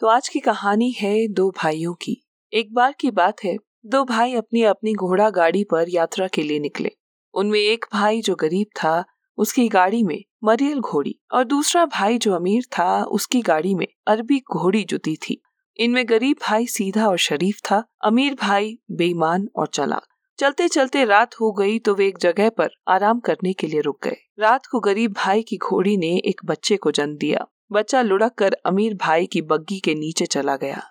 तो आज की कहानी है दो भाइयों की। एक बार की बात है, दो भाई अपनी अपनी घोड़ा गाड़ी पर यात्रा के लिए निकले। उनमें एक भाई जो गरीब था, उसकी गाड़ी में मरियल घोड़ी और दूसरा भाई जो अमीर था, उसकी गाड़ी में अरबी घोड़ी जुती थी। इनमें गरीब भाई सीधा और शरीफ था, अमीर भाई बेईमान और चलाक। चलते चलते रात हो गई तो वे एक जगह पर आराम करने के लिए रुक गए। रात को गरीब भाई की घोड़ी ने एक बच्चे को जन्म दिया। बच्चा लुढ़क कर अमीर भाई की बग्गी के नीचे चला गया।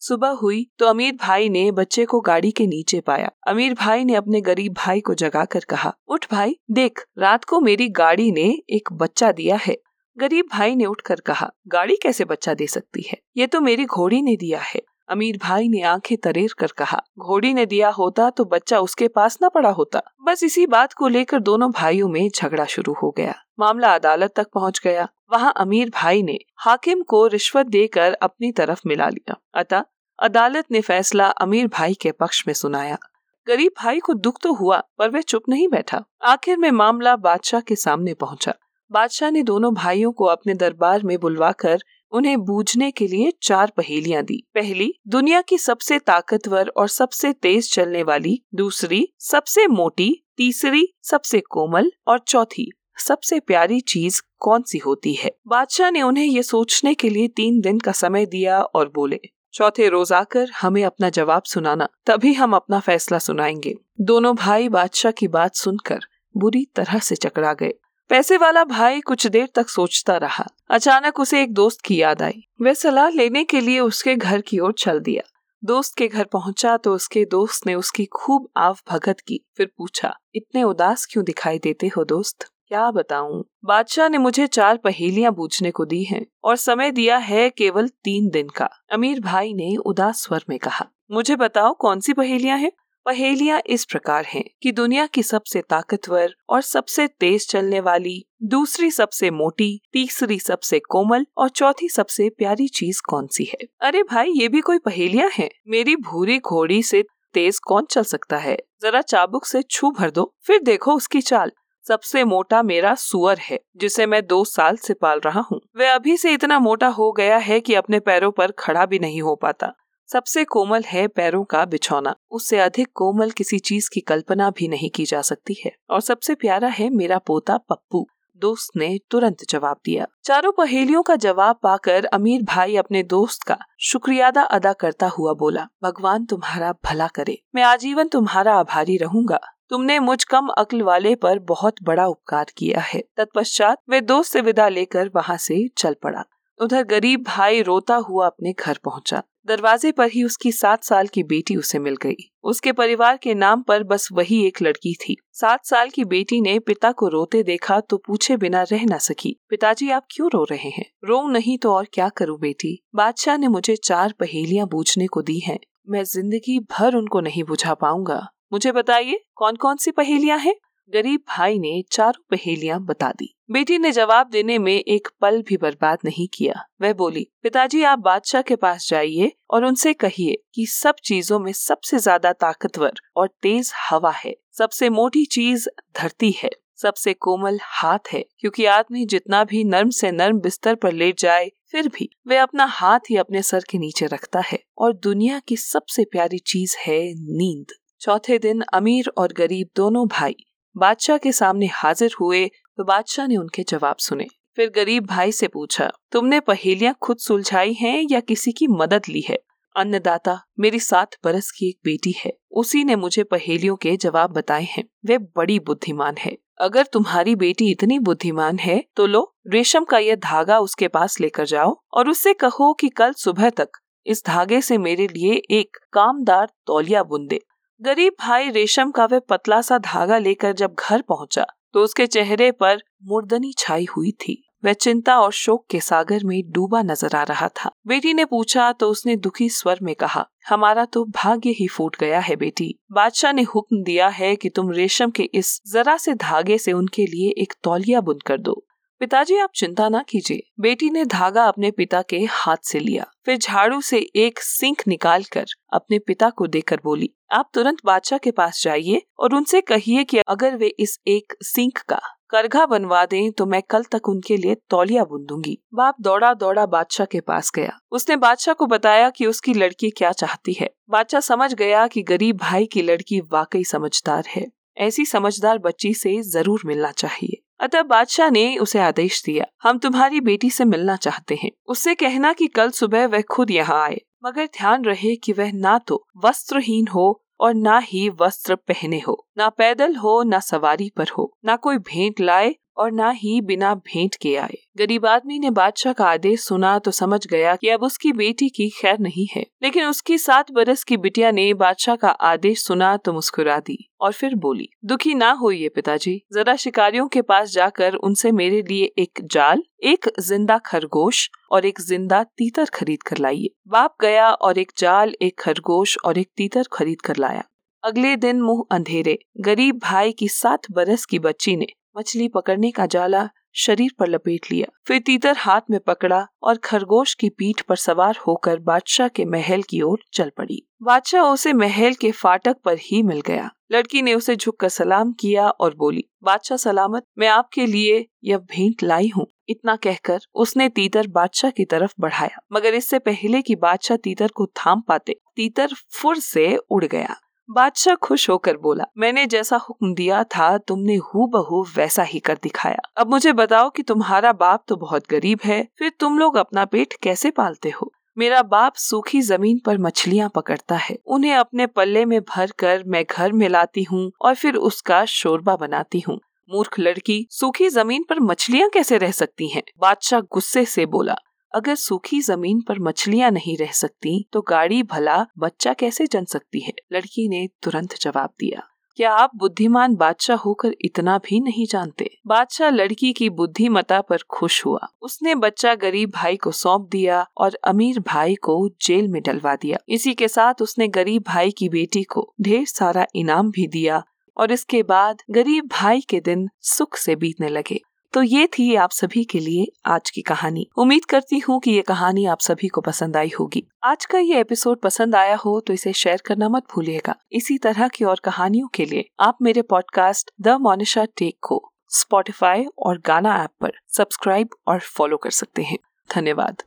सुबह हुई तो अमीर भाई ने बच्चे को गाड़ी के नीचे पाया। अमीर भाई ने अपने गरीब भाई को जगाकर कहा, उठ भाई, देख, रात को मेरी गाड़ी ने एक बच्चा दिया है। गरीब भाई ने उठकर कहा, गाड़ी कैसे बच्चा दे सकती है? ये तो मेरी घोड़ी ने दिया है। अमीर भाई ने आँखें तरेर कर कहा, घोड़ी ने दिया होता तो बच्चा उसके पास न पड़ा होता। बस इसी बात को लेकर दोनों भाइयों में झगड़ा शुरू हो गया। मामला अदालत तक पहुँच गया। वहाँ अमीर भाई ने हाकिम को रिश्वत देकर अपनी तरफ़ मिला लिया। अतः अदालत ने फैसला अमीर भाई के पक्ष में सुनाया। गरीब भाई को दुख तो हुआ, पर वह चुप नहीं बैठा। आखिर में मामला बादशाह के सामने पहुँचा। बादशाह ने दोनों भाइयों को अपने दरबार में बुलवाकर उन्हें बूझने के लिए चार पहेलियाँ दी। पहली, दुनिया की सबसे ताकतवर और सबसे तेज चलने वाली। दूसरी, सबसे मोटी। तीसरी, सबसे कोमल। और चौथी सबसे प्यारी चीज़ कौन सी होती है? बादशाह ने उन्हें ये सोचने के लिए तीन दिन का समय दिया और बोले, चौथे रोज आकर हमें अपना जवाब सुनाना, तभी हम अपना फैसला सुनाएँगे। दोनों भाई बादशाह की बात सुनकर बुरी तरह से चकरा गए। पैसे वाला भाई कुछ देर तक सोचता रहा। अचानक उसे एक दोस्त की याद आई। वह सलाह लेने के लिए उसके घर की ओर चल दिया। दोस्त के घर पहुँचा तो उसके दोस्त ने उसकी खूब आव भगत की। फिर पूछा, इतने उदास क्यों दिखाई देते हो दोस्त? क्या बताऊँ? बादशाह ने मुझे चार पहेलियाँ पूछने को दी हैं और समय दिया है केवल तीन दिन का। अमीर भाई ने उदास स्वर में कहा, मुझे बताओ कौन सी पहेलियाँ हैं? पहेलियाँ इस प्रकार हैं कि दुनिया की सबसे ताकतवर और सबसे तेज चलने वाली, दूसरी सबसे मोटी, तीसरी सबसे कोमल और चौथी सबसे प्यारी चीज़ कौन सी है? अरे भाई, ये भी कोई पहेलियाँ हैं? मेरी भूरी घोड़ी से तेज कौन चल सकता है? जरा चाबुक से छू भर दो, फिर देखो उसकी चाल। सबसे मोटा मेरा सुअर है, जिसे मैं दो साल से पाल रहा हूँ। वह अभी से इतना मोटा हो गया है कि अपने पैरों पर खड़ा भी नहीं हो पाता। सबसे कोमल है पैरों का बिछौना। उससे अधिक कोमल किसी चीज़ की कल्पना भी नहीं की जा सकती है। और सबसे प्यारा है मेरा पोता पप्पू। दोस्त ने तुरंत जवाब दिया। चारों पहेलियों का जवाब पाकर अमीर भाई अपने दोस्त का शुक्रियादा अदा करता हुआ बोला, भगवान तुम्हारा भला करे। मैं आजीवन तुम्हारा आभारी रहूँगा। तुमने मुझ कम अक्ल वाले पर बहुत बड़ा उपकार किया है। तत्पश्चात वे दोस्त से विदा लेकर वहाँ से चल पड़ा। उधर गरीब भाई रोता हुआ अपने घर पहुँचा। दरवाजे पर ही उसकी सात साल की बेटी उसे मिल गई। उसके परिवार के नाम पर बस वही एक लड़की थी। सात साल की बेटी ने पिता को रोते देखा तो पूछे बिना रह न सकी। पिताजी, आप क्यों रो रहे हैं? रो नहीं तो और क्या करूँ बेटी? बादशाह ने मुझे चार पहेलियाँ बूझने को दी हैं। मैं ज़िंदगी भर उनको नहीं बुझा पाऊँगा। मुझे बताइए कौन कौन सी पहेलियाँ हैं? गरीब भाई ने चारों पहेलियाँ बता दी। बेटी ने जवाब देने में एक पल भी बर्बाद नहीं किया। वह बोली, पिताजी आप बादशाह के पास जाइए और उनसे कहिए कि सब चीज़ों में सबसे ज़्यादा ताकतवर और तेज हवा है। सबसे मोटी चीज़ धरती है। सबसे कोमल हाथ है। क्योंकि आदमी जितना भी नर्म से नर्म बिस्तर पर लेट जाए, फिर भी वह अपना हाथ ही अपने सर के नीचे रखता है। और दुनिया की सबसे प्यारी चीज़ है नींद। चौथे दिन अमीर और गरीब दोनों भाई बादशाह के सामने हाजिर हुए तो बादशाह ने उनके जवाब सुने। फिर गरीब भाई से पूछा, तुमने पहेलियाँ खुद सुलझाई हैं या किसी की मदद ली है? अन्नदाता, मेरी सात बरस की एक बेटी है। उसी ने मुझे पहेलियों के जवाब बताए हैं। वे बड़ी बुद्धिमान है। अगर तुम्हारी बेटी इतनी बुद्धिमान है तो लो, रेशम का यह धागा उसके पास लेकर जाओ और उससे कहो कि कल सुबह तक इस धागे से मेरे लिए एक कामदार तौलिया बुन दे। गरीब भाई रेशम का वह पतला सा धागा लेकर जब घर पहुँचा तो उसके चेहरे पर मुर्दनी छाई हुई थी। वह चिंता और शोक के सागर में डूबा नज़र आ रहा था। बेटी ने पूछा तो उसने दुखी स्वर में कहा, हमारा तो भाग्य ही फूट गया है बेटी। बादशाह ने हुक्म दिया है कि तुम रेशम के इस जरा से धागे से उनके लिए एक तौलिया बुन कर दो। पिताजी, आप चिंता ना कीजिए। बेटी ने धागा अपने पिता के हाथ से लिया, फिर झाड़ू से एक सिंक निकालकर अपने पिता को देकर बोली, आप तुरंत बादशाह के पास जाइए और उनसे कहिए कि अगर वे इस एक सिंक का करघा बनवा दें तो मैं कल तक उनके लिए तौलिया बुन दूँगी बाप दौड़ा दौड़ा बादशाह के पास गया। उसने बादशाह को बताया कि उसकी लड़की क्या चाहती है। बादशाह समझ गया कि गरीब भाई की लड़की वाकई समझदार है। ऐसी समझदार बच्ची से ज़रूर मिलना चाहिए। अतः बादशाह ने उसे आदेश दिया, हम तुम्हारी बेटी से मिलना चाहते हैं। उससे कहना कि कल सुबह वह खुद यहाँ आए, मगर ध्यान रहे कि वह ना तो वस्त्रहीन हो और ना ही वस्त्र पहने हो, ना पैदल हो, ना सवारी पर हो, ना कोई भेंट लाए और ना ही बिना भेंट के आए। गरीब आदमी ने बादशाह का आदेश सुना तो समझ गया कि अब उसकी बेटी की खैर नहीं है। लेकिन उसकी सात बरस की बिटिया ने बादशाह का आदेश सुना तो मुस्कुरा दी और फिर बोली, दुखी ना होइए पिताजी। जरा शिकारियों के पास जाकर उनसे मेरे लिए एक जाल, एक ज़िंदा खरगोश और एक ज़िंदा तीतर खरीद कर लाइए। बाप गया और एक जाल, एक खरगोश और एक तीतर खरीद कर लाया। अगले दिन मुँह अंधेरे। गरीब भाई की सात बरस की बच्ची ने मछली पकड़ने का जाला शरीर पर लपेट लिया। फिर तीतर हाथ में पकड़ा और खरगोश की पीठ पर सवार होकर बादशाह के महल की ओर चल पड़ी। बादशाह उसे महल के फाटक पर ही मिल गया। लड़की ने उसे झुककर सलाम किया और बोली, बादशाह सलामत, मैं आपके लिए यह भेंट लाई हूँ। इतना कहकर उसने तीतर बादशाह की तरफ़ बढ़ाया। मगर इससे पहले कि बादशाह तीतर को थाम पाते, तीतर फुर से उड़ गया। बादशाह खुश होकर बोला, मैंने जैसा हुक्म दिया था, तुमने हु बहू वैसा ही कर दिखाया। अब मुझे बताओ कि तुम्हारा बाप तो बहुत गरीब है, फिर तुम लोग अपना पेट कैसे पालते हो? मेरा बाप सूखी ज़मीन पर मछलियाँ पकड़ता है। उन्हें अपने पल्ले में भर कर मैं घर में लाती हूँ और फिर उसका शोरबा बनाती हूँ। मूर्ख लड़की, सूखी ज़मीन पर मछलियाँ कैसे रह सकती हैं? बादशाह गुस्से से बोला अगर सूखी ज़मीन पर मछलियाँ नहीं रह सकती तो गाड़ी भला बच्चा कैसे जन सकती है? लड़की ने तुरंत जवाब दिया, क्या आप बुद्धिमान बादशाह होकर इतना भी नहीं जानते? बादशाह लड़की की बुद्धिमता पर खुश हुआ। उसने बच्चा गरीब भाई को सौंप दिया और अमीर भाई को जेल में डलवा दिया। इसी के साथ उसने गरीब भाई की बेटी को ढेर सारा इनाम भी दिया और इसके बाद गरीब भाई के दिन सुख से बीतने लगे। तो ये थी आप सभी के लिए आज की कहानी। उम्मीद करती हूँ कि ये कहानी आप सभी को पसंद आई होगी। आज का ये एपिसोड पसंद आया हो तो इसे शेयर करना मत भूलिएगा। इसी तरह की और कहानियों के लिए आप मेरे पॉडकास्ट द मोनिशा टेक को स्पॉटिफाई और गाना ऐप पर सब्सक्राइब और फॉलो कर सकते हैं। धन्यवाद।